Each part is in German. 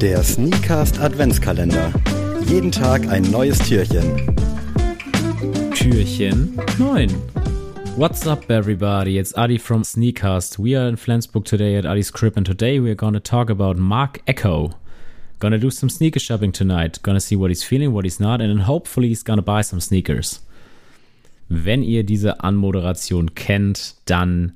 Der Sneakcast Adventskalender. Jeden Tag ein neues Türchen. Türchen 9. What's up, everybody? It's Adi from Sneakcast. We are in Flensburg today at Adi's Crib, and today we're gonna talk about Mark Echo. Gonna do some sneaker shopping tonight. Gonna see what he's feeling, what he's not, and then hopefully he's gonna buy some sneakers. Wenn ihr diese Anmoderation kennt, dann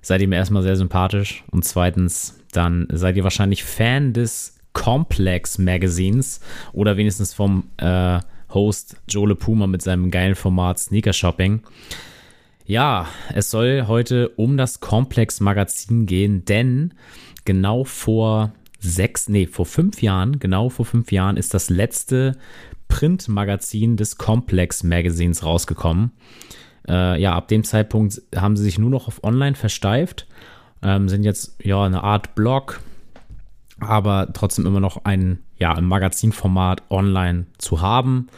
seid ihr mir erstmal sehr sympathisch und zweitens, dann seid ihr wahrscheinlich Fan des Complex Magazines oder wenigstens vom äh, Host Joe Puma mit seinem geilen Format Sneaker Shopping. Ja, es soll heute um das Complex Magazin gehen, denn genau vor sechs, nee, vor fünf Jahren, genau vor fünf Jahren ist das letzte Printmagazin des Complex Magazins rausgekommen. Äh, ja, ab dem Zeitpunkt haben sie sich nur noch auf Online versteift, ähm, sind jetzt ja eine Art Blog, aber trotzdem immer noch ein, ja, im Magazinformat online zu haben.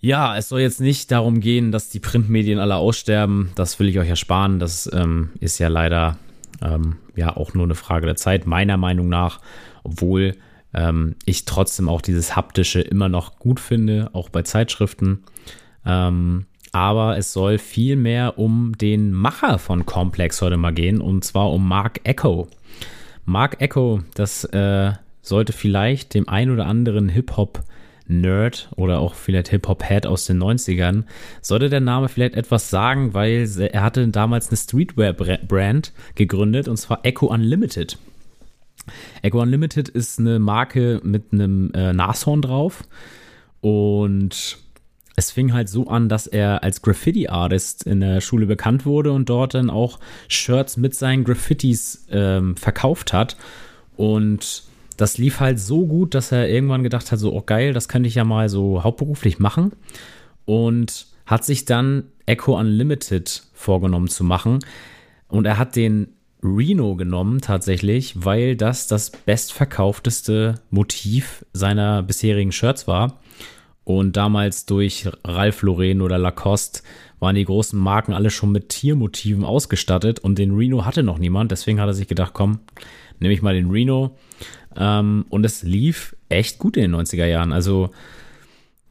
Ja, es soll jetzt nicht darum gehen, dass die Printmedien alle aussterben. Das will ich euch ersparen. Das ähm, ist ja leider ähm, ja auch nur eine Frage der Zeit, meiner Meinung nach. Obwohl ähm, ich trotzdem auch dieses haptische immer noch gut finde, auch bei Zeitschriften. Ähm, aber es soll viel mehr um den Macher von Complex heute mal gehen, und zwar um Mark Echo. Mark Echo, das äh, sollte vielleicht dem ein oder anderen Hip-Hop Nerd oder auch vielleicht Hip-Hop-Head aus den 90ern, sollte der Name vielleicht etwas sagen, weil er hatte damals eine Streetwear-Brand gegründet und zwar Echo Unlimited. Echo Unlimited ist eine Marke mit einem äh, Nashorn drauf und es fing halt so an, dass er als Graffiti-Artist in der Schule bekannt wurde und dort dann auch Shirts mit seinen Graffitis ähm, verkauft hat. Und das lief halt so gut, dass er irgendwann gedacht hat, so, oh geil, das könnte ich ja mal so hauptberuflich machen. Und hat sich dann Echo Unlimited vorgenommen zu machen. Und er hat den Reno genommen tatsächlich, weil das das bestverkaufteste Motiv seiner bisherigen Shirts war. Und damals durch Ralph Lauren oder Lacoste waren die großen Marken alle schon mit Tiermotiven ausgestattet und den Reno hatte noch niemand. Deswegen hat er sich gedacht, komm, nehme ich mal den Reno. Ähm, und es lief echt gut in den 90er Jahren. Also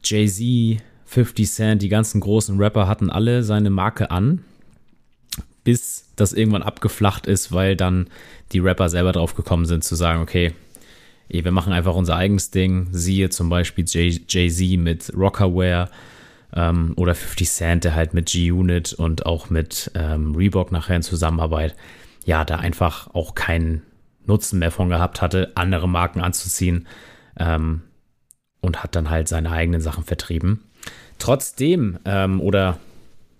Jay-Z, 50 Cent, die ganzen großen Rapper hatten alle seine Marke an, bis das irgendwann abgeflacht ist, weil dann die Rapper selber drauf gekommen sind zu sagen, okay, wir machen einfach unser eigenes Ding. Siehe zum Beispiel Jay-Z mit Rockerware ähm, oder 50 Cent, der halt mit G-Unit und auch mit ähm, Reebok nachher in Zusammenarbeit, ja, da einfach auch keinen Nutzen mehr von gehabt hatte, andere Marken anzuziehen ähm, und hat dann halt seine eigenen Sachen vertrieben. Trotzdem, ähm, oder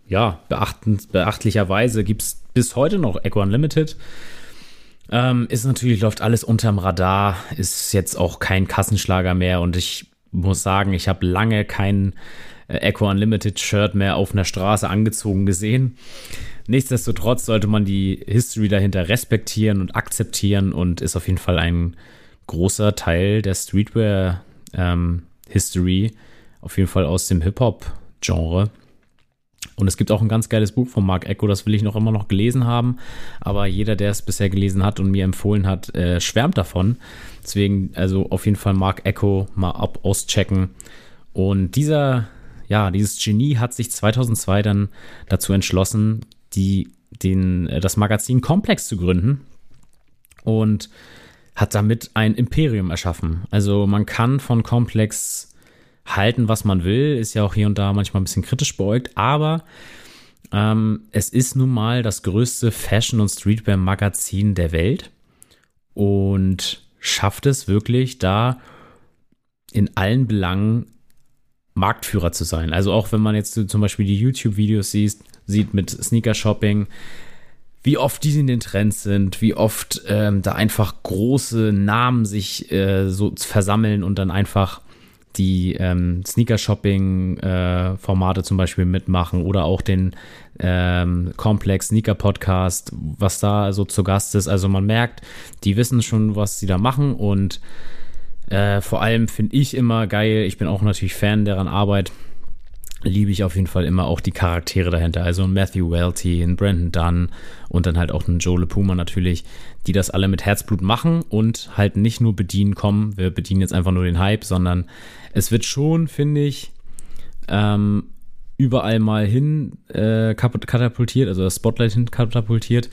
ja, beachtend, beachtlicherweise gibt es bis heute noch Echo Unlimited. Ähm, ist natürlich, läuft alles unterm Radar, ist jetzt auch kein Kassenschlager mehr und ich muss sagen, ich habe lange kein äh, Echo Unlimited Shirt mehr auf einer Straße angezogen gesehen. Nichtsdestotrotz sollte man die History dahinter respektieren und akzeptieren und ist auf jeden Fall ein großer Teil der Streetwear ähm, History, auf jeden Fall aus dem Hip-Hop-Genre. Und es gibt auch ein ganz geiles Buch von Mark Echo, das will ich noch immer noch gelesen haben. Aber jeder, der es bisher gelesen hat und mir empfohlen hat, äh, schwärmt davon. Deswegen, also auf jeden Fall Mark Echo mal ab auschecken. Und dieser, ja, dieses Genie hat sich 2002 dann dazu entschlossen, die, den, äh, das Magazin Komplex zu gründen. Und hat damit ein Imperium erschaffen. Also man kann von Komplex halten, was man will, ist ja auch hier und da manchmal ein bisschen kritisch beäugt, aber ähm, es ist nun mal das größte Fashion- und Streetwear-Magazin der Welt und schafft es wirklich da in allen Belangen Marktführer zu sein. Also auch wenn man jetzt zum Beispiel die YouTube-Videos sieht, sieht mit Sneaker-Shopping, wie oft die in den Trends sind, wie oft ähm, da einfach große Namen sich äh, so versammeln und dann einfach die ähm, Sneaker-Shopping-Formate äh, zum Beispiel mitmachen oder auch den ähm, Complex Sneaker Podcast, was da so zu Gast ist. Also man merkt, die wissen schon, was sie da machen und äh, vor allem finde ich immer geil, ich bin auch natürlich Fan deren Arbeit, liebe ich auf jeden Fall immer auch die Charaktere dahinter. Also ein Matthew Welty, ein Brandon Dunn und dann halt auch ein Joe LePuma natürlich, die das alle mit Herzblut machen und halt nicht nur bedienen kommen. Wir bedienen jetzt einfach nur den Hype, sondern es wird schon, finde ich, ähm, überall mal hin äh, katapultiert, also das Spotlight hin katapultiert.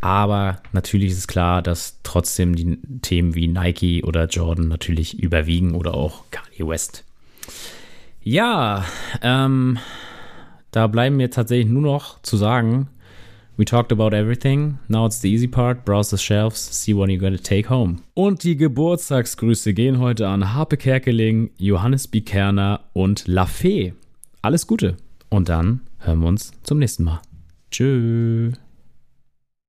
Aber natürlich ist es klar, dass trotzdem die Themen wie Nike oder Jordan natürlich überwiegen oder auch Kanye West. Ja, ähm, da bleiben mir tatsächlich nur noch zu sagen, we talked about everything. Now it's the easy part. Browse the shelves, see what you're gonna take home. Und die Geburtstagsgrüße gehen heute an Harpe Kerkeling, Johannes B. Kerner und Lafay. Alles Gute. Und dann hören wir uns zum nächsten Mal. Tschüss.